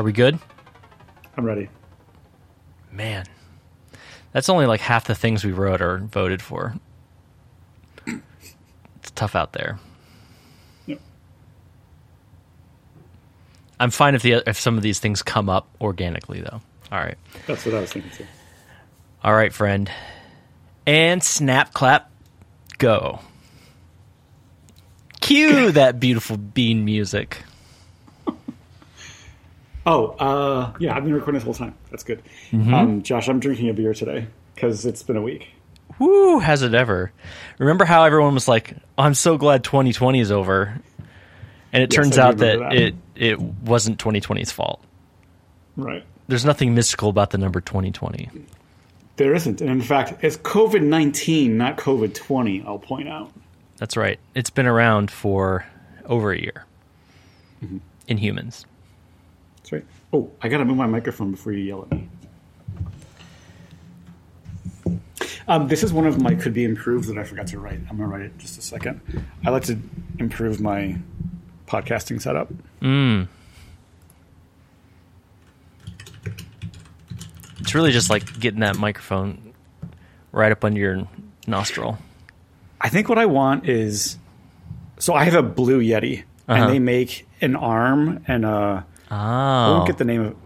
Are we good? I'm ready. Man, that's only like half the things we wrote or voted for. It's tough out there. Yep. I'm fine if the if some of these things come up organically, though. All right, That's what I was thinking too. all right, friend. And snap, clap, go. Cue that beautiful bean music. Oh, uh, yeah, I've been recording this whole time. That's good. Um, Josh, I'm drinking a beer today because it's been a week. Woo, has it ever? Remember how everyone was like, "I'm so glad 2020 is over," and it Yes, turns out that, that. it it wasn't 2020's fault. Right. There's nothing mystical about the number 2020. There isn't. And in fact, it's COVID 19, not COVID 20, I'll point out. That's right. It's been around for over a year in humans. Oh, I got to move my microphone before you yell at me. Um, this is one of my could be improved that I forgot to write. I'm going to write it in just a second. I like to improve my podcasting setup. It's really just like getting that microphone right up under your nostril. I think what I want is so I have a blue Yeti, Uh-huh. and they make an arm and a I Oh, won't get the name of it.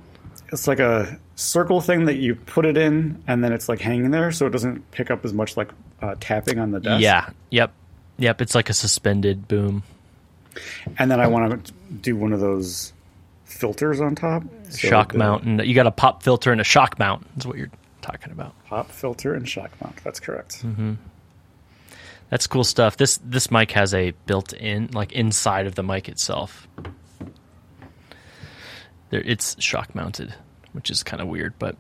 it's like a circle thing that you put it in, and then it's like hanging there, so it doesn't pick up as much like uh, tapping on the desk. yeah, yep, yep. It's like a suspended boom. and then I want to do one of those filters on top. So shock the mount, and you got a pop filter and a shock mount. Is what you're talking about. Pop filter and shock mount. That's correct. Mm-hmm. That's cool stuff. This this mic has a built-in, like inside of the mic itself. There, it's shock mounted, which is kind of weird, but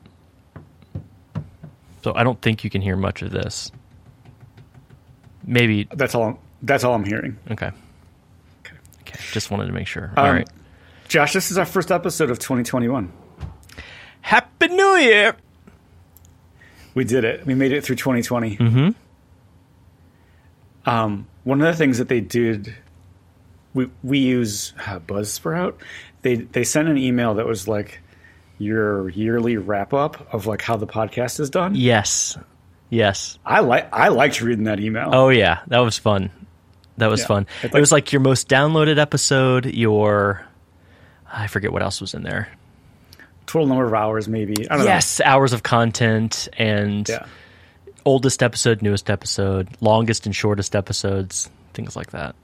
so I don't think you can hear much of this. Maybe That's all. That's all I'm hearing. okay. Okay, just wanted to make sure. All Um, right. Josh, this is our first episode of 2021. Happy New Year. We did it. We made it through 2020. Mm-hmm. Um, one of the things that they did, we we use uh, Buzzsprout. They they sent an email that was like your yearly wrap up of like how the podcast is done. Yes. Yes. I like I liked reading that email. Oh yeah, that was fun. That was Yeah. fun. It's it was like your most downloaded episode, your I forget what else was in there. Total number of hours, maybe. I don't Yes, hours of content and. Yeah. oldest episode, newest episode, longest and shortest episodes, things like that.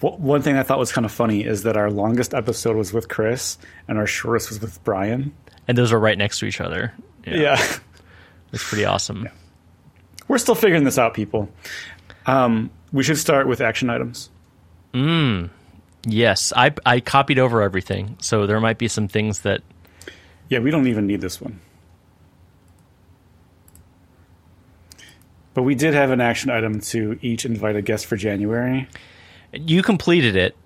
One thing I thought was kind of funny is that our longest episode was with Chris and our shortest was with Brian. And those are right next to each other. Yeah. It's pretty awesome. We're still figuring this out, people. Um, we should start with action items. Yes, I I copied over everything, so there might be some things that Yeah, we don't even need this one. But we did have an action item to each invite a guest for January. You completed it.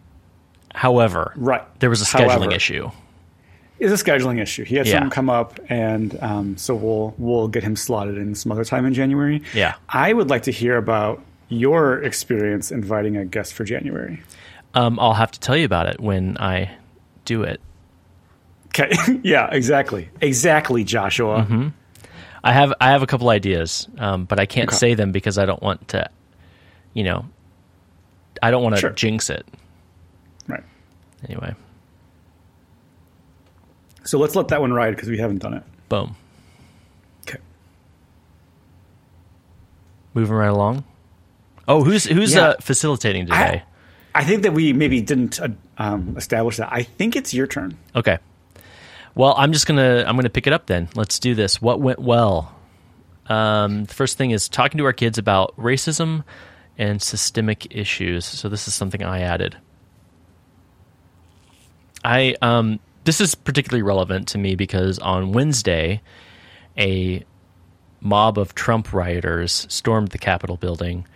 However, Right. there was a scheduling However, issue. It's a scheduling issue. He had Yeah. something come up, and um, so we'll we'll get him slotted in some other time in January. Yeah. I would like to hear about your experience inviting a guest for January. Um, I'll have to tell you about it when I do it. Okay. yeah. Exactly. Exactly, Joshua. Mm-hmm. I have I have a couple ideas, um, but I can't Okay. say them because I don't want to, you know, I don't want to Sure. jinx it. Right. Anyway, So let's let that one ride because we haven't done it. boom, Okay. moving right along. Oh, who's who's Yeah. uh, facilitating today? I think that we maybe didn't uh, um, establish that. I think it's your turn. okay. Well, I'm just gonna I'm gonna pick it up then. Let's do this. What went well? Um, the first thing is talking to our kids about racism and systemic issues. So this is something I added. I um this is particularly relevant to me because on Wednesday a mob of Trump rioters stormed the Capitol building.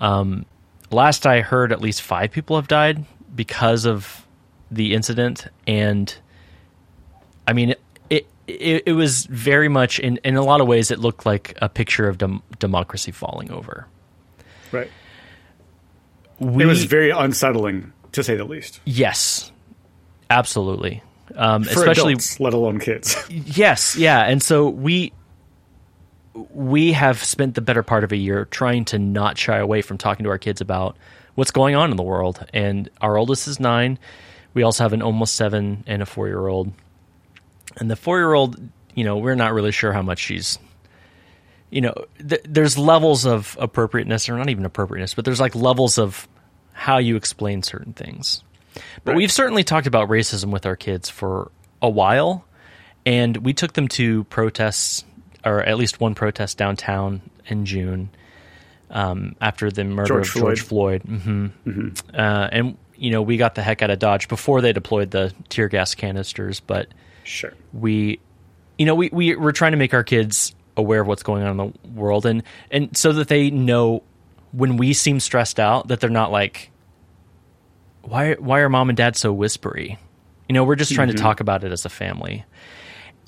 Um, last I heard, at least five people have died because of the incident, and I mean, it it, was very much in in a lot of ways it looked like a picture of dem- democracy falling over. Right. We, It was very unsettling, to say the least. Yes, absolutely. um, For especially adults, let alone kids. Yes, yeah, and so we we have spent the better part of a year trying to not shy away from talking to our kids about what's going on in the world. And our oldest is nine. We also have an almost seven and a four year old. And the four year old, you know, we're not really sure how much she's. You know, th- there's levels of appropriateness, or not even appropriateness, but there's like levels of how you explain certain things. But Right. we've certainly talked about racism with our kids for a while, and we took them to protests, or at least one protest downtown in June um, after the murder George of George Floyd. hmm Uh, and you know, we got the heck out of Dodge before they deployed the tear gas canisters, but Sure. we you know we, we we're trying to make our kids aware of what's going on in the world. And and so that they know when we seem stressed out that they're not like why why are mom and dad so whispery? You know we're just trying to talk about it as a family.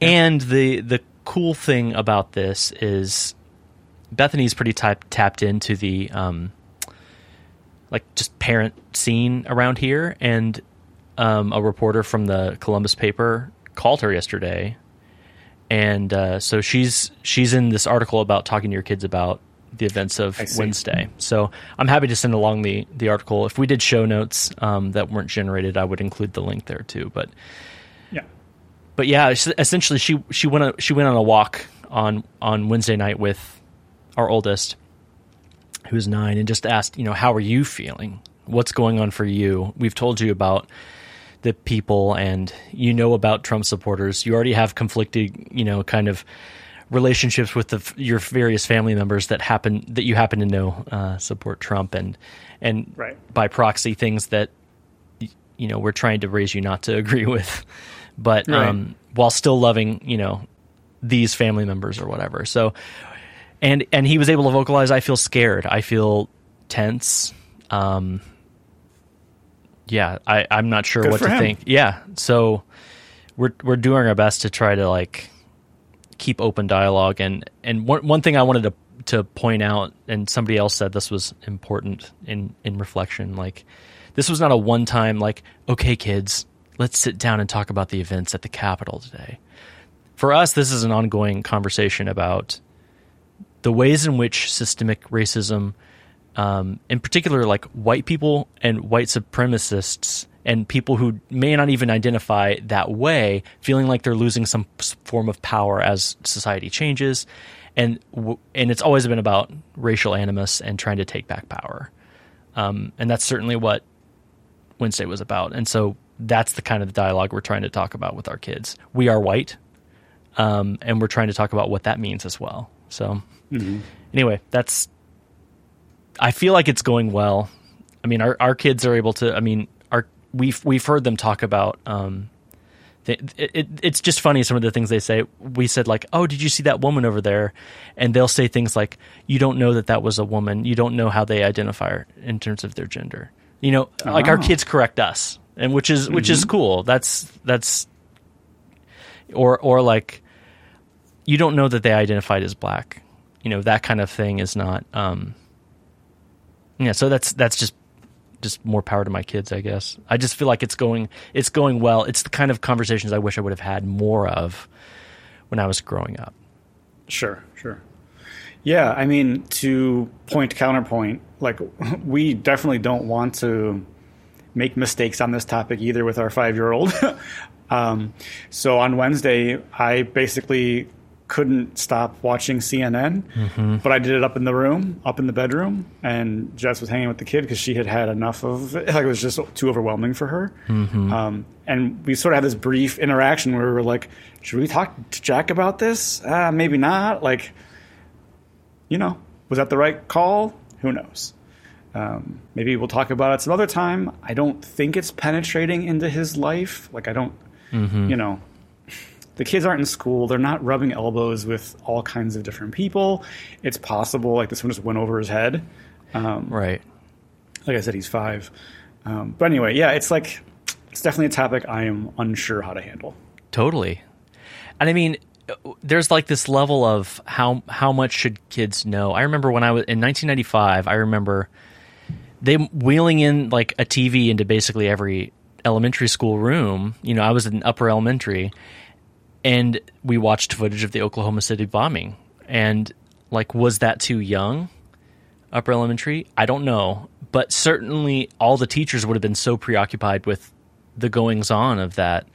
And the the cool thing about this is bethany's pretty type, tapped into the um like just parent scene around here. And um, a reporter from the Columbus paper called her yesterday, and uh, so she's she's in this article about talking to your kids about the events of Wednesday. So I'm happy to send along the the article. If we did show notes um, that weren't generated, I would include the link there too. But Yeah. but yeah, essentially she she went a, she went on a walk on on Wednesday night with our oldest, who's nine, and just asked, you know, how are you feeling? What's going on for you? We've told you about the people, and you know about Trump supporters. You already have conflicting, you know, kind of relationships with the, your various family members that happen that you happen to know uh, support Trump, and and Right. by proxy things that you know we're trying to raise you not to agree with, but Right. um, while still loving you know these family members or whatever. So and and he was able to vocalize i feel scared i feel tense um yeah i i'm not sure Good what to him. think. Yeah so we're we're doing our best to try to like keep open dialogue. And and one one thing i wanted to to point out and somebody else said this was important in in reflection like this was not a one time like okay kids let's sit down and talk about the events at the capitol today. For us this is an ongoing conversation about the ways in which systemic racism, um, in particular, like white people and white supremacists and people who may not even identify that way, feeling like they're losing some form of power as society changes, and w- and it's always been about racial animus and trying to take back power, um, and that's certainly what Wednesday was about, and so that's the kind of dialogue we're trying to talk about with our kids. We are white, um, and we're trying to talk about what that means as well. So anyway, that's. I feel like it's going well. I mean, our our kids are able to. I mean, our we've we've heard them talk about. Um, th- it, it, it's just funny some of the things they say. We said like, "Oh, did you see that woman over there?" And they'll say things like, "You don't know that that was a woman. You don't know how they identify in terms of their gender." You know, like our Oh. kids correct us, and which is which is cool. That's that's, or or like, you don't know that they identified as black. You know that kind of thing is not. Um, yeah, so that's that's just just more power to my kids, I guess. I just feel like it's going it's going well. It's the kind of conversations I wish I would have had more of when I was growing up. Sure, sure. Yeah, I mean, to point counterpoint, like we definitely don't want to make mistakes on this topic either with our five year old. um, so on Wednesday, I basically couldn't stop watching CNN, but I did it up in the room, up in the bedroom, and Jess was hanging with the kid because she had had enough of it. Like it was just too overwhelming for her. Um, and we sort of had this brief interaction where we were like, should we talk to Jack about this? Uh, maybe not. Like, you know, was that the right call? Who knows? Um, maybe we'll talk about it some other time. I don't think it's penetrating into his life. Like, I don't, you know, the kids aren't in school. They're not rubbing elbows with all kinds of different people. It's possible, like, this one just went over his head. Right. Like I said, he's five. Um, but anyway, yeah, it's like, it's definitely a topic I am unsure how to handle. Totally. And I mean, there's like this level of how how much should kids know. I remember when I was in 1995. I remember they wheeling in like a TV into basically every elementary school room. You know, I was in upper elementary, and we watched footage of the Oklahoma City bombing. And like, was that too young? Upper elementary? I don't know, but certainly all the teachers would have been so preoccupied with the goings on of that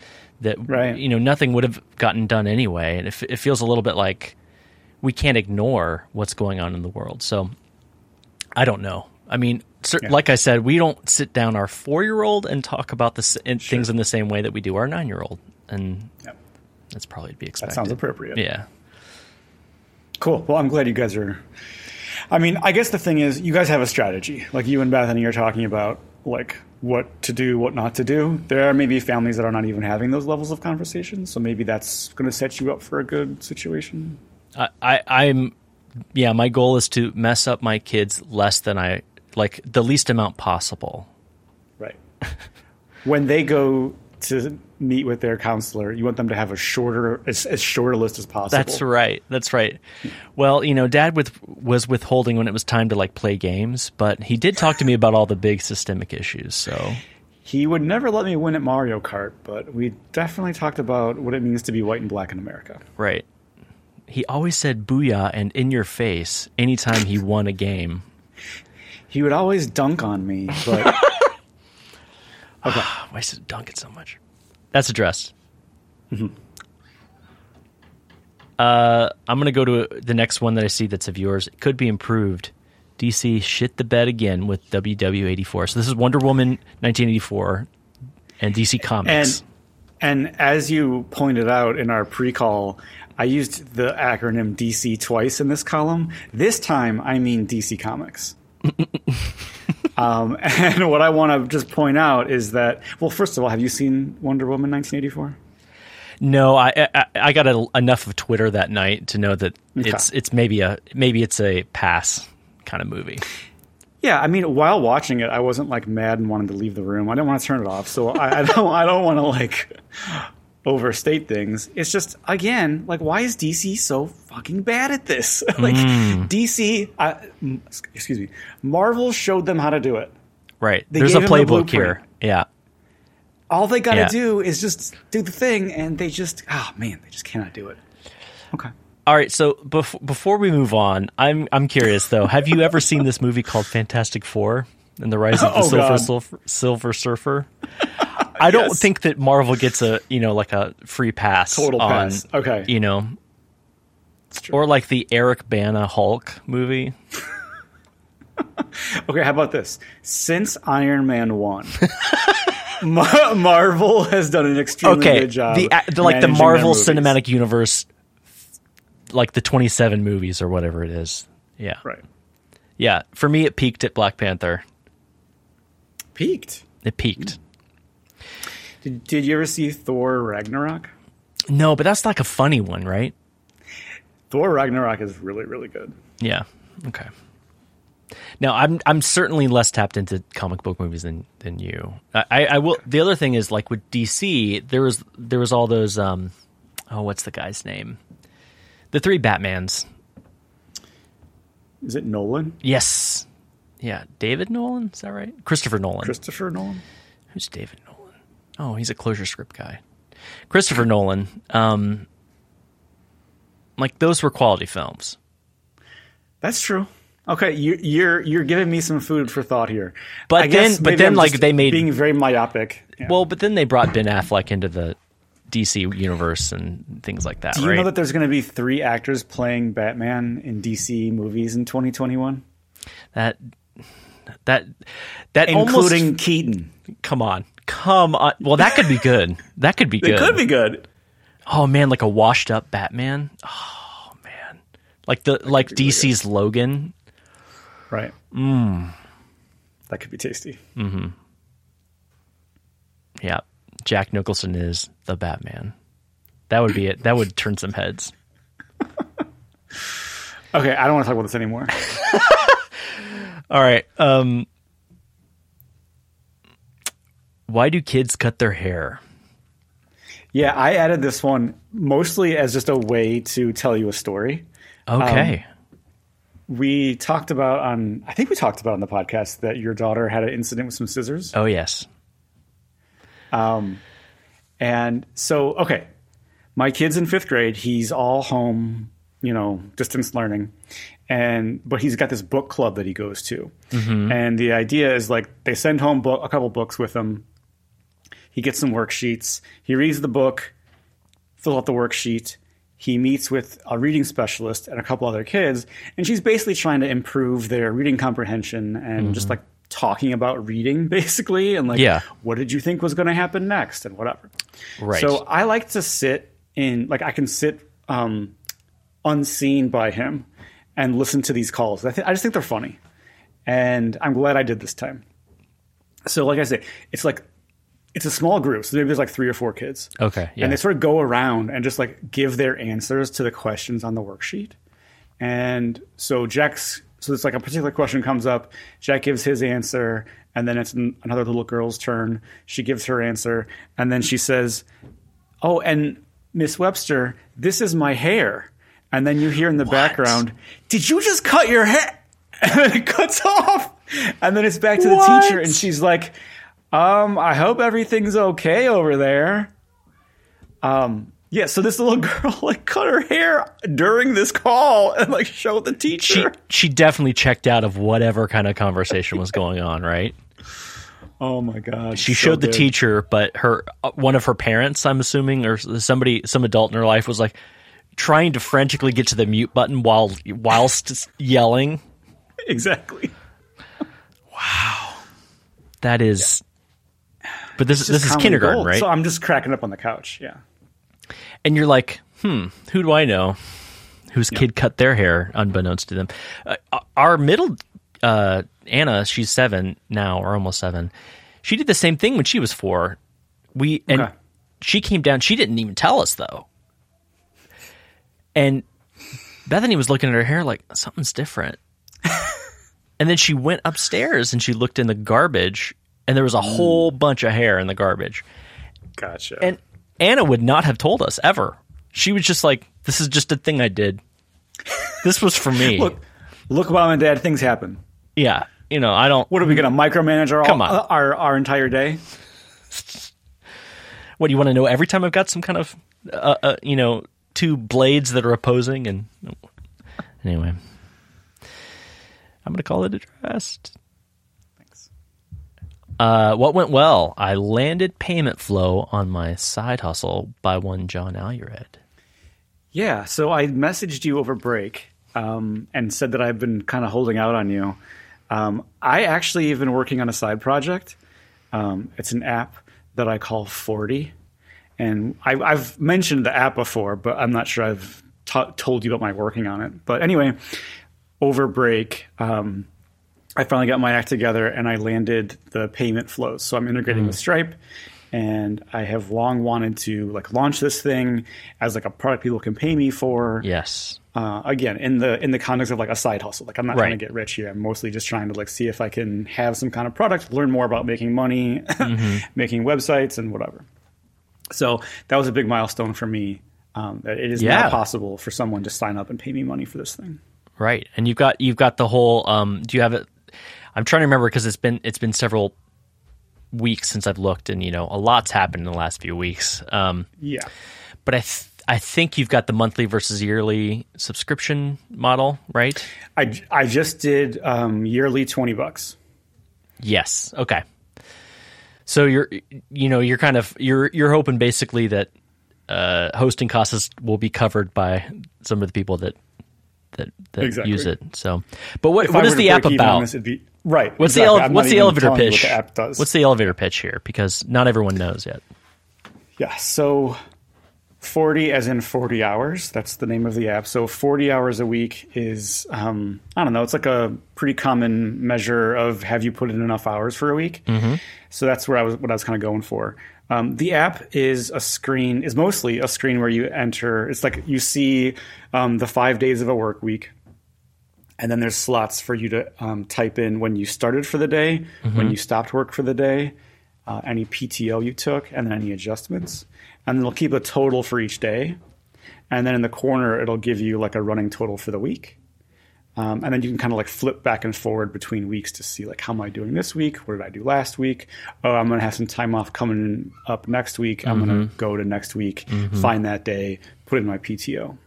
that Right. you know nothing would have gotten done anyway. And it, it feels a little bit like we can't ignore what's going on in the world. So I don't know. I mean, cer- Yeah. like I said, we don't sit down our four year old and talk about the s- in- things in the same way that we do our nine year old, and Yep. That's probably to be That expected. sounds appropriate. Yeah, Cool. Well, I'm glad you guys are. I mean, I guess the thing is, you guys have a strategy. Like you and Bethany are talking about, like what to do, what not to do. There are maybe families that are not even having those levels of conversation, so maybe that's going to set you up for a good situation. I, I, I'm. Yeah, my goal is to mess up my kids less than I like the least amount possible. Right. when they go to meet with their counselor, you want them to have a shorter, as, as short a list as possible. That's right. That's right. Well, you know, Dad with, was withholding when it was time to like play games, but he did talk to me about all the big systemic issues. So He would never let me win at Mario Kart, but we definitely talked about what it means to be white and black in America. right. He always said "booyah" and "in your face" anytime he won a game. He would always dunk on me, but Why is it dunk it so much? That's addressed. Uh, I'm going to go to the next one that I see that's of yours. It could be improved. DC shit the bed again with WW84. So this is Wonder Woman 1984 and DC Comics. and and as you pointed out in our pre-call, I used the acronym DC twice in this column. This time, I mean DC Comics. um, and what I want to just point out is that, well, first of all, have you seen Wonder Woman 1984? no, I, I I got a, enough of Twitter that night to know that it's it's maybe a maybe it's a pass kind of movie. Yeah, I mean, while watching it, I wasn't like mad and wanted to leave the room. I didn't want to turn it off, so I, I don't. I don't want to like overstate things. It's just again, like, why is DC so fucking bad at this? like, DC, uh, excuse me, Marvel showed them how to do it. Right. They There's a him the playbook here. Yeah. All they got to Yeah. do is just do the thing, and they just, oh man, they just cannot do it. Okay. All right, so bef- before we move on, I'm I'm curious though. Have you ever seen this movie called Fantastic Four and the Rise of the Oh, Silver, Silver Silver Surfer? I don't Yes. think that Marvel gets a you know like a free pass. Total on, pass. Okay. You know, or like the Eric Bana Hulk movie. Okay, how about this? Since Iron Man 1, Ma- Marvel has done an extremely Okay, good job. the, the like the Marvel. Cinematic Universe, like the 27 movies or whatever it is. Yeah, Right. yeah. For me, it peaked at Black Panther. Peaked. It peaked. Did, did you ever see Thor Ragnarok? No, but that's like a funny one, right? Thor Ragnarok is really, really good. Yeah. Okay. Now I'm I'm certainly less tapped into comic book movies than than you. I, I, will. The other thing is like with DC, there was there was all those. Um, oh, what's the guy's name? The three Batmans. Is it Nolan? Yes. Yeah, David Nolan. Is that right? Christopher Nolan. Christopher Nolan? Who's David Nolan? Oh, he's a closure script guy. Christopher Nolan. Um, like those were quality films. That's true. Okay, you, you're you're giving me some food for thought here. But I then- but then, I'm like, they made- being very myopic. Yeah. Well, but then they brought Ben Affleck into the DC universe and things like that, do you right? know that there's going to be three actors playing Batman in DC movies in 2021, that that that including almost Keaton? come on, come on. Well, that could be good. That could be good. It could be good. Oh man, like a washed up Batman. Oh man, like the like be really DC's Logan. Right. Mm. That could be tasty. Mm-hmm. Yeah, Jack Nicholson is the Batman. That would be it. That would turn some heads. Okay, I don't want to talk about this anymore. All right. Um, why do kids cut their hair? yeah, I added this one mostly as just a way to tell you a story. Okay. We talked about on, I think we talked about on the podcast that your daughter had an incident with some scissors. oh yes. Um, and so, okay, my kid's in fifth grade. He's all home, you know, distance learning, and but he's got this book club that he goes to, and the idea is like they send home book, a couple books with him. He gets some worksheets. He reads the book, fills out the worksheet. He meets with a reading specialist and a couple other kids, and she's basically trying to improve their reading comprehension and just like talking about reading, basically, and like, Yeah. what did you think was going to happen next, and whatever. Right. So I like to sit in, like, I can sit um, unseen by him and listen to these calls. I, th- I just think they're funny, and I'm glad I did this time. So, like I say, it's like it's a small group, so maybe there's like three or four kids. Okay. Yeah. And they sort of go around and just like give their answers to the questions on the worksheet. And so Jack's, so it's like a particular question comes up. Jack gives his answer, and then it's an- another little girl's turn. She gives her answer, and then she says, "Oh, and Miss Webster, this is my hair." And then you hear in the background, "Did you just cut your hair?" And then it cuts off, and then it's back to the What? teacher, and she's like, "Um, I hope everything's okay over there." Um, yeah, so this little girl like cut her hair during this call and like showed the teacher. she she definitely checked out of whatever kind of conversation was going on, right? oh my god. She showed the teacher, but her uh, one of her parents, I'm assuming, or somebody, some adult in her life, was like trying to frantically get to the mute button while whilst yelling. Exactly. Wow. That is, but this this is kindergarten, gold. right? So I'm just cracking up on the couch. Yeah. and you're like, hmm, who do I know whose kid cut their hair unbeknownst to them? Uh, our middle uh, Anna, she's seven now, or almost seven. She did the same thing when she was four. We and Okay. she came down. She didn't even tell us though. And Bethany was looking at her hair like something's different. and then she went upstairs and she looked in the garbage, and there was a whole bunch of hair in the garbage. Gotcha. And Anna would not have told us ever. She was just like, "This is just a thing I did. This was for me." look, look, mom and dad, things happen. yeah, you know, I don't. What are we going to micromanage our, Come on. uh, our our entire day? What do you want to know? Every time I've got some kind of, uh, uh, you know, two blades that are opposing, and anyway, I'm gonna call it addressed. Thanks. Uh, what went well? I landed payment flow on my side hustle by one John Alured. Yeah, so I messaged you over break um, and said that I've been kind of holding out on you. Um, I actually have been working on a side project. Um, it's an app that I call 40. And I, I've mentioned the app before, but I'm not sure I've ta told you about my working on it. But anyway, over break, um, I finally got my act together and I landed the payment flows. So I'm integrating with Stripe and I have long wanted to like launch this thing as like a product people can pay me for. Yes. Uh, again, in the in the context of like a side hustle. Like I'm not trying to get rich here. I'm mostly just trying to like see if I can have some kind of product, learn more about making money, making websites and whatever. So that was a big milestone for me. Um, that it is Yeah. now possible for someone to sign up and pay me money for this thing. Right, and you've got you've got the whole. Um, do you have it? I'm trying to remember because it's been it's been several weeks since I've looked, and you know a lot's happened in the last few weeks. Um, Yeah. but I th- I think you've got the monthly versus yearly subscription model, right? I, I just did um, yearly 20 bucks. Yes. Okay. So you're you know you're kind of you're you're hoping basically that uh, hosting costs will be covered by some of the people that that that Exactly. use it. So, but what If what is the app break even on about? this, be, right. What's exactly. the ele- what's the elevator pitch? What the app does. What's the elevator pitch here? Because not everyone knows yet. Yeah, so 40 as in 40 hours. That's the name of the app. So 40 hours a week is, um, I don't know, it's like a pretty common measure of have you put in enough hours for a week. So that's where I was, what I was kind of going for. Um, the app is a screen, is mostly a screen where you enter, it's like you see um, the five days of a work week. And then there's slots for you to um, type in when you started for the day, when you stopped work for the day, uh, any PTO you took, and then any adjustments. And then it'll keep a total for each day. And then in the corner, it'll give you like a running total for the week. Um, and then you can kind of like flip back and forward between weeks to see like how am I doing this week? What did I do last week? Oh, I'm going to have some time off coming up next week. I'm going to go to next week, find that day, put in my PTO.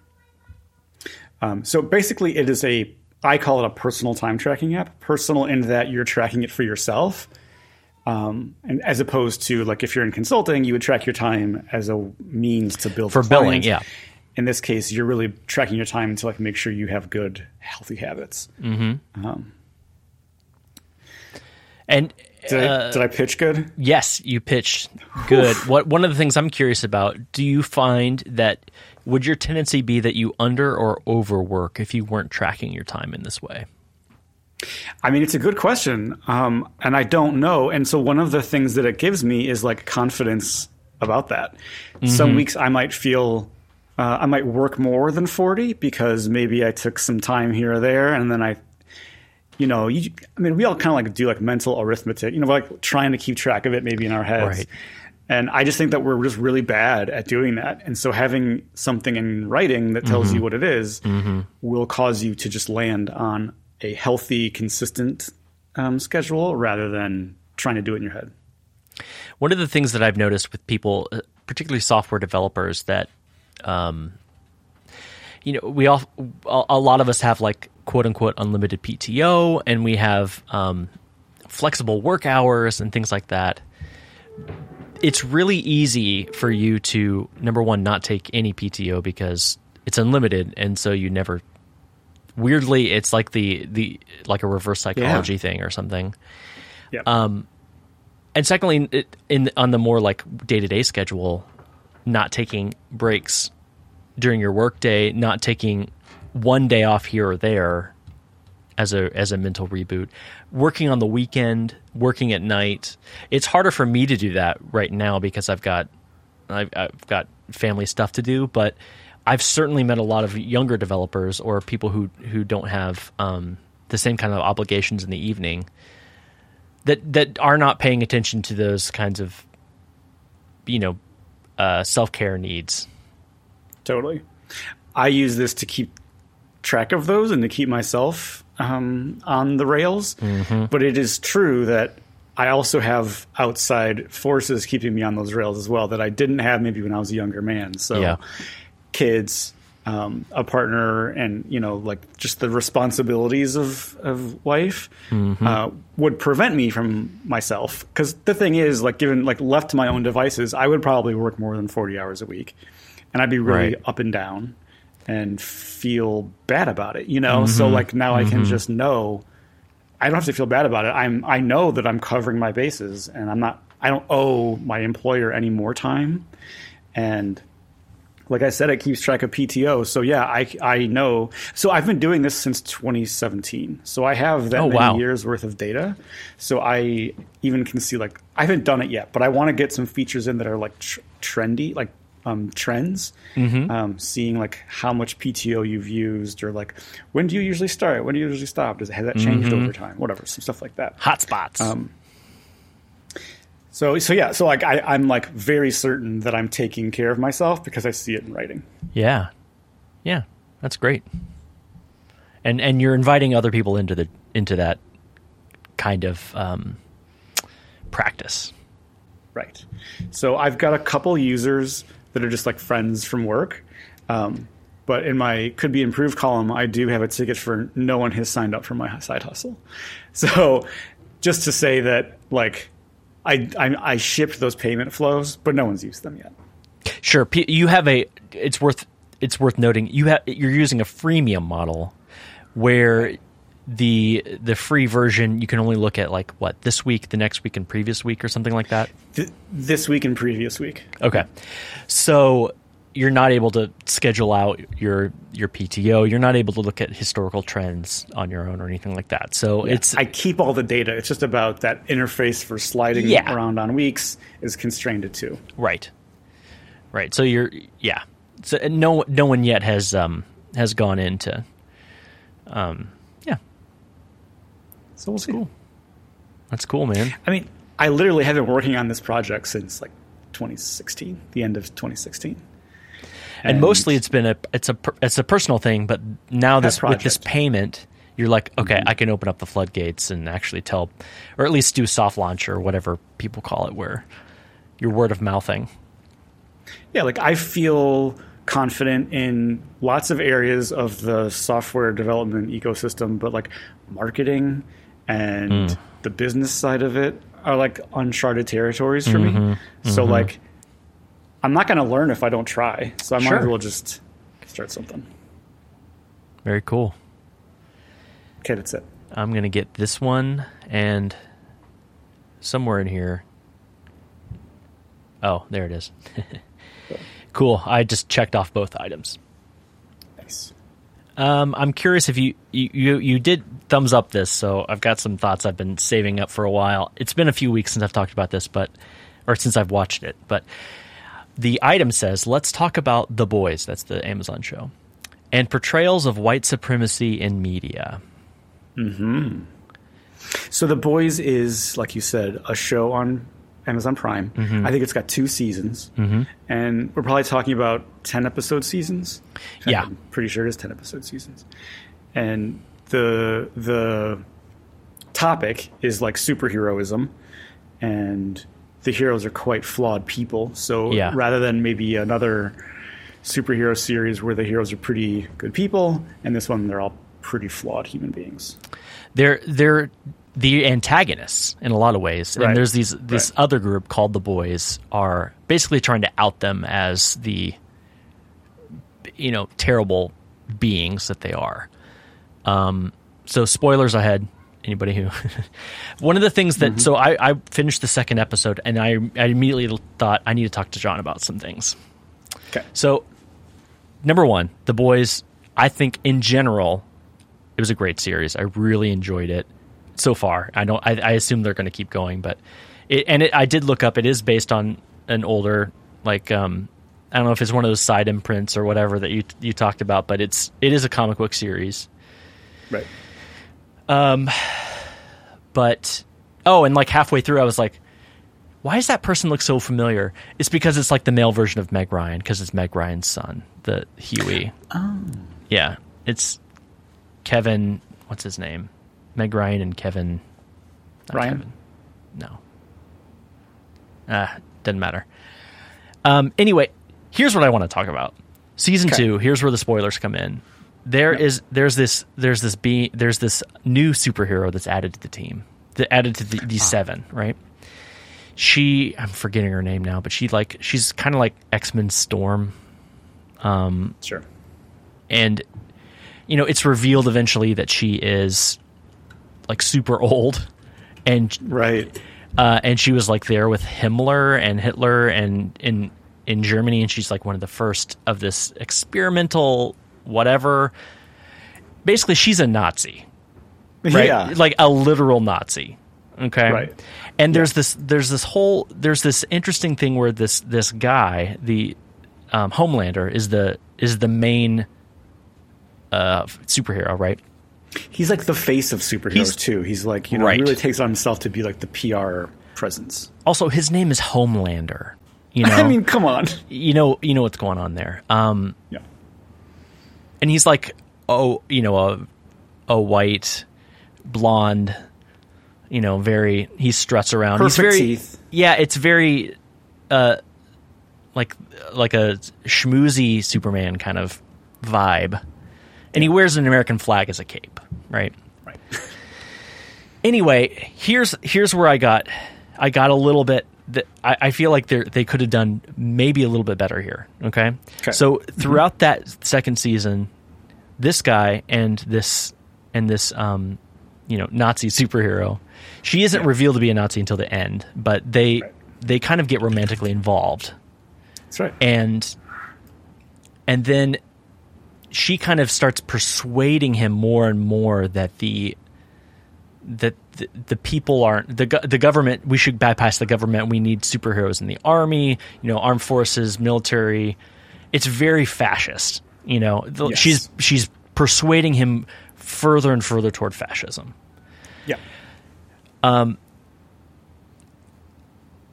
Um, so basically, it is a I call it a personal time tracking app. Personal in that you're tracking it for yourself, um, and as opposed to like if you're in consulting, you would track your time as a means to build For billing, yeah. In this case, you're really tracking your time to like make sure you have good, healthy habits. And Did, uh, I, did I pitch good? yes, you pitched good. what one of the things I'm curious about, do you find that would your tendency be that you under or overwork if you weren't tracking your time in this way? I mean, it's a good question, um, and I don't know. And so, one of the things that it gives me is like confidence about that. Some weeks I might feel uh, I might work more than forty because maybe I took some time here or there, and then I, you know, you, I mean, we all kind of like do like mental arithmetic, you know, like trying to keep track of it maybe in our heads. Right. And I just think that we're just really bad at doing that. And so having something in writing that tells you what it is will cause you to just land on a healthy, consistent um, schedule rather than trying to do it in your head. One of the things that I've noticed with people, uh, particularly software developers, that um, you know, we all a lot of us have like quote unquote unlimited PTO, and we have um, flexible work hours and things like that. It's really easy for you to number one not take any PTO because it's unlimited, and so you never. Weirdly, it's like the the like a reverse psychology thing or something. Yeah. Um, and secondly, it, in on the more like day to day schedule, not taking breaks during your workday, not taking one day off here or there as a as a mental reboot, working on the weekend, working at night. It's harder for me to do that right now because I've got I've, I've got family stuff to do, but I've certainly met a lot of younger developers or people who who don't have um, the same kind of obligations in the evening that that are not paying attention to those kinds of you know uh, self care needs. Totally. I use this to keep track of those and to keep myself um, on the rails. But it is true that I also have outside forces keeping me on those rails as well that I didn't have maybe when I was a younger man. So Yeah. kids, um, a partner, and you know, like just the responsibilities of of life uh, would prevent me from myself. Because the thing is, like, given like left to my own devices, I would probably work more than forty hours a week, and I'd be really Right. up and down and feel bad about it. You know, so like now I can just know. I don't have to feel bad about it. I'm I know that I'm covering my bases and I'm not I don't owe my employer any more time. And like I said, it keeps track of PTO. So yeah, I I know. So I've been doing this since 2017. So I have that Oh, many wow. years worth of data. So I even can see like I haven't done it yet, but I want to get some features in that are like tr- trendy, like um, trends. Mm-hmm. Um, seeing like how much PTO you've used, or like when do you usually start? When do you usually stop? Does has that changed Mm-hmm. over time? Whatever, some stuff like that. Hotspots. Um, So so yeah, so like I, I'm like very certain that I'm taking care of myself because I see it in writing. yeah, yeah, that's great. And and you're inviting other people into the into that kind of um, practice. Right. So I've got a couple users that are just like friends from work. Um, but in my could be improved column, I do have a ticket for no one has signed up for my side hustle. So just to say that like I, I, I shipped those payment flows, but no one's used them yet. Sure, you have a. It's worth it's worth noting you have you're using a freemium model where the the free version you can only look at like what this week, the next week, and previous week or something like that. Th- this week and previous week. Okay, so you're not able to schedule out your your PTO. You're not able to look at historical trends on your own or anything like that. So it's I keep all the data. It's just about that interface for sliding Yeah. around on weeks is constrained to two. Right. Right. So you're yeah. So no no one yet has um has gone into um yeah. So we'll see. Cool. That's cool, man. I mean, I literally have been working on this project since like 2016, the end of 2016. And, mostly it's been a it's a it's a personal thing, but now this with this payment, you're like, okay, I can open up the floodgates and actually tell, or at least do soft launch or whatever people call it, where you're word of mouthing. Yeah, like I feel confident in lots of areas of the software development ecosystem, but like marketing and mm. the business side of it are like uncharted territories for mm-hmm. me. So mm-hmm. like I'm not going to learn if I don't try. So I might as well just start something. Very cool. Okay, that's it. I'm going to get this one and somewhere in here. Oh, there it is. cool. I just checked off both items. Nice. Um, I'm curious if you, you, you you did thumbs up this, so I've got some thoughts I've been saving up for a while. It's been a few weeks since I've talked about this, but or since I've watched it, but the item says, "Let's talk about The Boys." That's the Amazon show, and portrayals of white supremacy in media. Hmm. So The Boys is, like you said, a show on Amazon Prime. Mm-hmm. I think it's got two seasons, mm-hmm. and we're probably talking about ten episode seasons. Yeah, I'm pretty sure it is ten episode seasons. And the the topic is like superheroism, and the heroes are quite flawed people. So yeah. rather than maybe another superhero series where the heroes are pretty good people, and this one they're all pretty flawed human beings. They're they're the antagonists in a lot of ways. Right. And there's these this right. other group called the Boys are basically trying to out them as the you know terrible beings that they are. Um, so spoilers ahead. Anybody who one of the things that mm-hmm. so I, I finished the second episode and I, I immediately thought I need to talk to John about some things. Okay. So number one, the boys. I think in general, it was a great series. I really enjoyed it so far. I don't. I, I assume they're going to keep going, but it and it, I did look up. It is based on an older like um, I don't know if it's one of those side imprints or whatever that you you talked about, but it's it is a comic book series. Right. Um, but oh, and like halfway through, I was like, why does that person look so familiar? It's because it's like the male version of Meg Ryan because it's Meg Ryan's son, the Hughie. Oh. Yeah, it's Kevin. What's his name? Meg Ryan and Kevin. Ryan. Kevin. No. Ah, doesn't matter. Um, anyway, here's what I want to talk about. Season okay. two. Here's where the spoilers come in. There is there's this there's this be there's this new superhero that's added to the team. That added to the, these ah. seven, right? She I'm forgetting her name now, but she like she's kind of like X Men Storm. Um, sure. And you know, it's revealed eventually that she is like super old, and right, uh, and she was like there with Himmler and Hitler and in in Germany, and she's like one of the first of this experimental whatever. Basically, she's a Nazi, right? Yeah. Like a literal Nazi. Okay. Right. And there's this there's this whole there's this interesting thing where this this guy, the um, Homelander, is the is the main uh, superhero, right? He's like the face of superheroes He's, too. He's like you know right. he really takes on himself to be like the PR presence. Also, his name is Homelander. You know, I mean, come on. You know, you know what's going on there. Um, yeah. And he's like, oh, you know, a a white, blonde, you know, very. He struts around. Perfect he's very, teeth. Yeah, it's very, uh, like like a schmoozy Superman kind of vibe and he wears an American flag as a cape, right? Right. anyway, here's here's where I got I got a little bit that I, I feel like they they could have done maybe a little bit better here. Okay, okay. so throughout mm-hmm. that second season, this guy and this and this um, you know Nazi superhero, she isn't yeah. revealed to be a Nazi until the end, but they right. they kind of get romantically involved. That's right, and and then she kind of starts persuading him more and more that the that the, the people aren't the the government. We should bypass the government. We need superheroes in the army, you know, armed forces, military. It's very fascist. You know, yes. she's she's persuading him further and further toward fascism. Yeah. Um,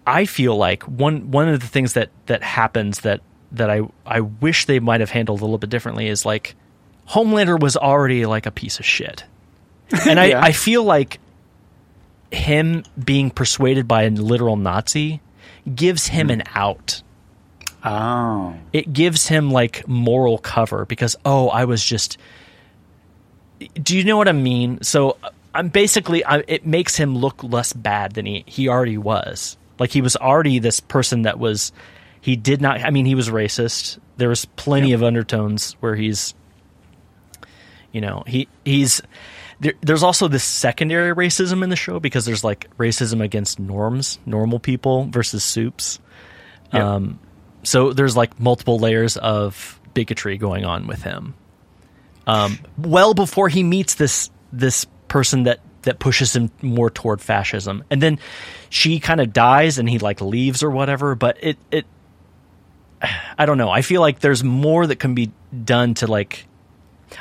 I feel like one one of the things that that happens that that I I wish they might have handled a little bit differently is like Homelander was already like a piece of shit. And I, Yeah. I feel like him being persuaded by a literal Nazi gives him an out. Oh, It gives him like moral cover because oh, I was just. Do you know what I mean? So I'm basically I, it makes him look less bad than he he already was. Like he was already this person that was he did not. I mean, he was racist. There was plenty of undertones where he's, you know, he he's. There, there's also this secondary racism in the show because there's like racism against norms, normal people versus supes. Um, so there's like multiple layers of bigotry going on with him. Um, well before he meets this this person that that pushes him more toward fascism, and then she kind of dies and he like leaves or whatever. But it it I don't know. I feel like there's more that can be done to like.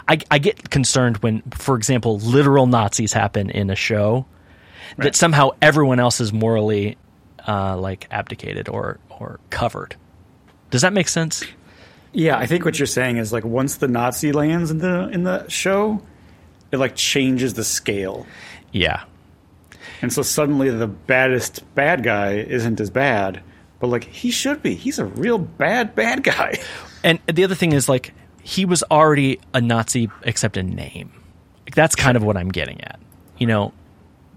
I, I get concerned when, for example, literal Nazis happen in a show that somehow everyone else is morally uh, like abdicated or or covered. Does that make sense? yeah. I think what you're saying is like once the Nazi lands in the in the show, it like changes the scale, Yeah. and so suddenly the baddest bad guy isn't as bad, but like he should be. He's a real bad bad guy. And the other thing is like he was already a Nazi except in name. Like, that's kind of what I'm getting at. You know,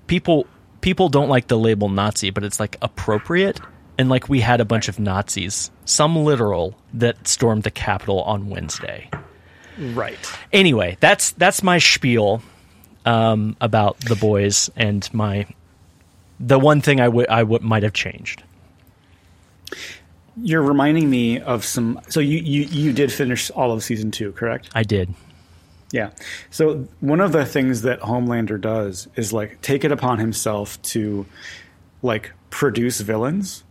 people people don't like the label Nazi, but it's like appropriate. And like we had a bunch of Nazis, some literal, that stormed the Capitol on Wednesday. Right. Anyway, that's that's my spiel um, about the boys and my the one thing I would I might have changed. You're reminding me of some. So you you you did finish all of season two, correct? I did. Yeah. So one of the things that Homelander does is like take it upon himself to like produce villains.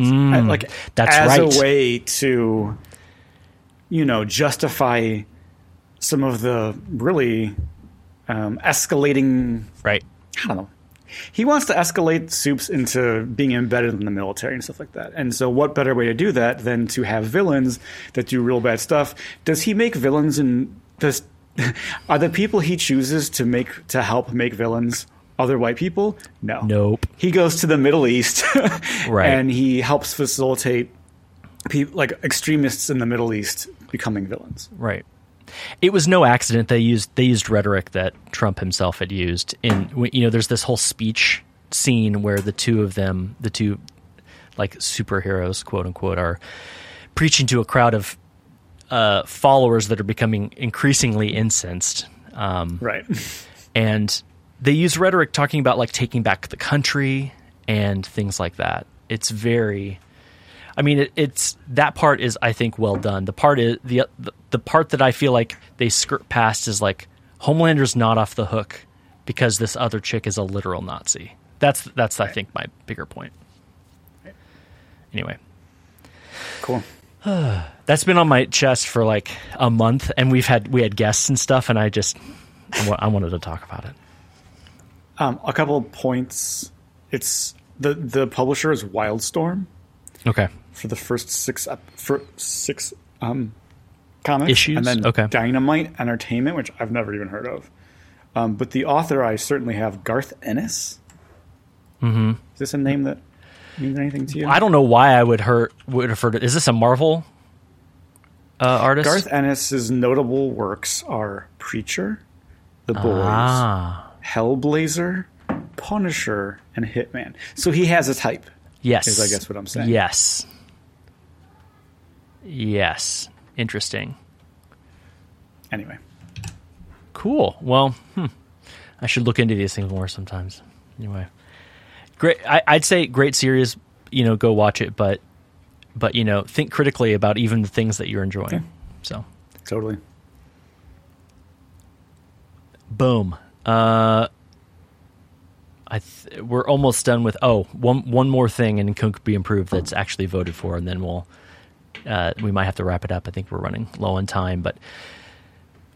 Uh, like Mm, that's as right. a way to you know justify some of the really um, escalating Right. I don't know. He wants to escalate supes into being embedded in the military and stuff like that. And so, what better way to do that than to have villains that do real bad stuff? Does he make villains and does are the people he chooses to make to help make villains other white people? No. Nope. He goes to the Middle East, Right. and he helps facilitate people like extremists in the Middle East becoming villains. Right. It was no accident they used they used rhetoric that Trump himself had used in you know there's this whole speech scene where the two of them the two like superheroes quote unquote are preaching to a crowd of uh, followers that are becoming increasingly incensed um, Right. and they use rhetoric talking about like taking back the country and things like that. It's very I mean it, it's that part is I think well done. The part is the the, the part that I feel like they skirt past is like Homelander's not off the hook because this other chick is a literal Nazi. That's that's I think my bigger point. Anyway, Cool. that's been on my chest for like a month and we've had we had guests and stuff and I just I I wanted to talk about it. Um, a couple of points. It's the the publisher is Wildstorm. Okay. For the first six ep- for six um, comics Issues? and then Okay. Dynamite Entertainment, which I've never even heard of. Um, but the author I certainly have Garth Ennis. Mm-hmm. Is this a name that means anything to you? I don't know why I would hurt would have to. Is this a Marvel uh, artist? Garth Ennis's notable works are Preacher, The Boys, Ah, Hellblazer, Punisher, and Hitman. So he has a type. yes. Is I guess what I'm saying. Yes. Yes. Interesting. Anyway, Cool. Well, hmm. I should look into these things more sometimes. Anyway, great. I, I'd say great series. You know, go watch it, but but you know, think critically about even the things that you're enjoying. So, totally. boom. Uh, I th- we're almost done with. Oh, one one more thing, and it could be improved. That's actually voted for, and then we'll. Uh, we might have to wrap it up. I think we're running low on time, but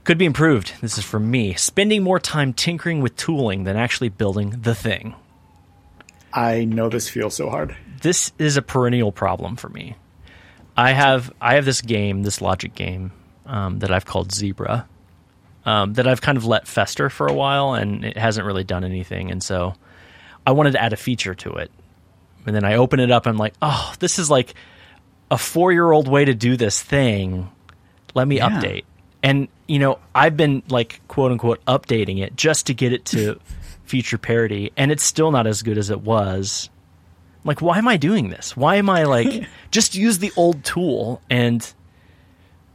could be improved. This is from me. Spending more time tinkering with tooling than actually building the thing. I know this feels so hard. This is a perennial problem for me. I have I have this game, this logic game um, that I've called Zebra, um, that I've kind of let fester for a while, and it hasn't really done anything. And so I wanted to add a feature to it. And then I open it up. And I'm like, oh, this is like a four year old way to do this thing. Let me Yeah. update. And you know, I've been like quote unquote updating it just to get it to feature parity, and it's still not as good as it was. Like, why am I doing this? Why am I like just use the old tool and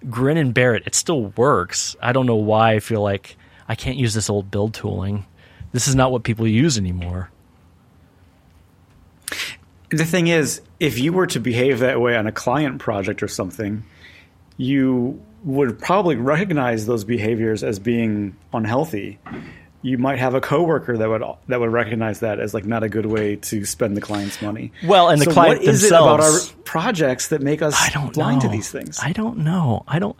grin and bear it? It still works. I don't know why I feel like I can't use this old build tooling. This is not what people use anymore. The thing is, if you were to behave that way on a client project or something, you would probably recognize those behaviors as being unhealthy. You might have a coworker that would that would recognize that as like not a good way to spend the client's money. Well, and the so client what is it about our themselves- projects that make us I don't blind know. to these things? I don't know. I don't.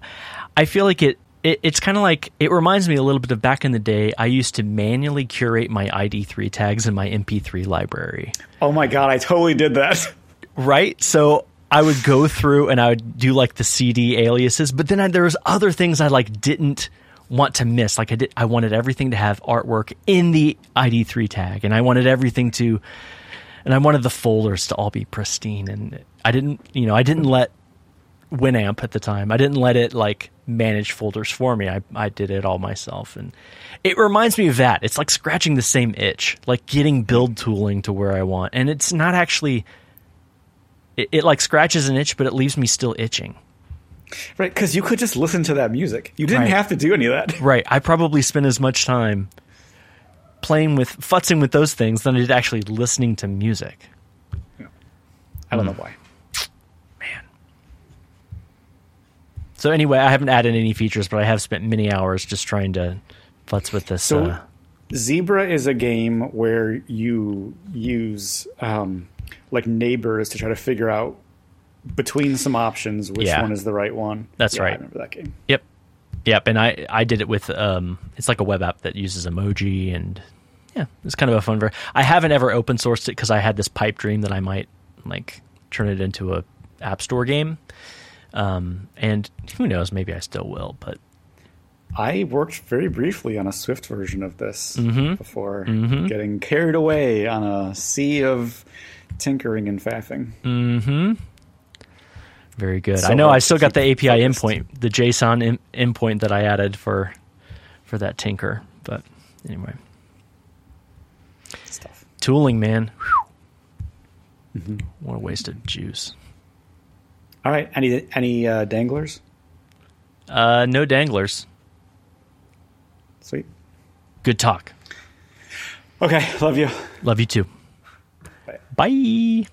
I feel like it. It it's kind of like it reminds me a little bit of back in the day. I used to manually curate my ID3 tags in my MP3 library. oh my god, I totally did that. Right. So I would go through and I would do like the CD aliases, but then I, there was other things I like didn't want to miss. Like I did, I wanted everything to have artwork in the ID3 tag, and I wanted everything to, and I wanted the folders to all be pristine. And I didn't, you know, I didn't let Winamp at the time. I didn't let it like manage folders for me. I I did it all myself, and it reminds me of that. It's like scratching the same itch, like getting build tooling to where I want, and it's not actually. It, it like scratches an itch, but it leaves me still itching. right, because you could just listen to that music. You didn't Right. have to do any of that. Right. I probably spend as much time playing with futzing with those things than I did actually listening to music. I don't Hmm. know why. So anyway, I haven't added any features, but I have spent many hours just trying to futz with this. So- uh, Zebra is a game where you use um, like neighbors to try to figure out between some options which Yeah. one is the right one. That's Yeah, right. I remember that game. Yep. Yep. And I, I did it with, um, it's like a web app that uses emoji and yeah, it's kind of a fun ver I haven't ever open sourced it because I had this pipe dream that I might like turn it into a app store game. Um, and who knows, maybe I still will, but I worked very briefly on a Swift version of this Mm-hmm. before getting carried away on a sea of tinkering and faffing. Mm. very good. So I know I still got the API focused. endpoint, the JSON in, endpoint that I added for, for that tinker. But anyway, Stuff. tooling, man. Whew. What a waste of juice. All right. Any any uh, danglers? Uh, no danglers. Sweet. Good talk. Okay. Love you. Love you too. Bye. Bye.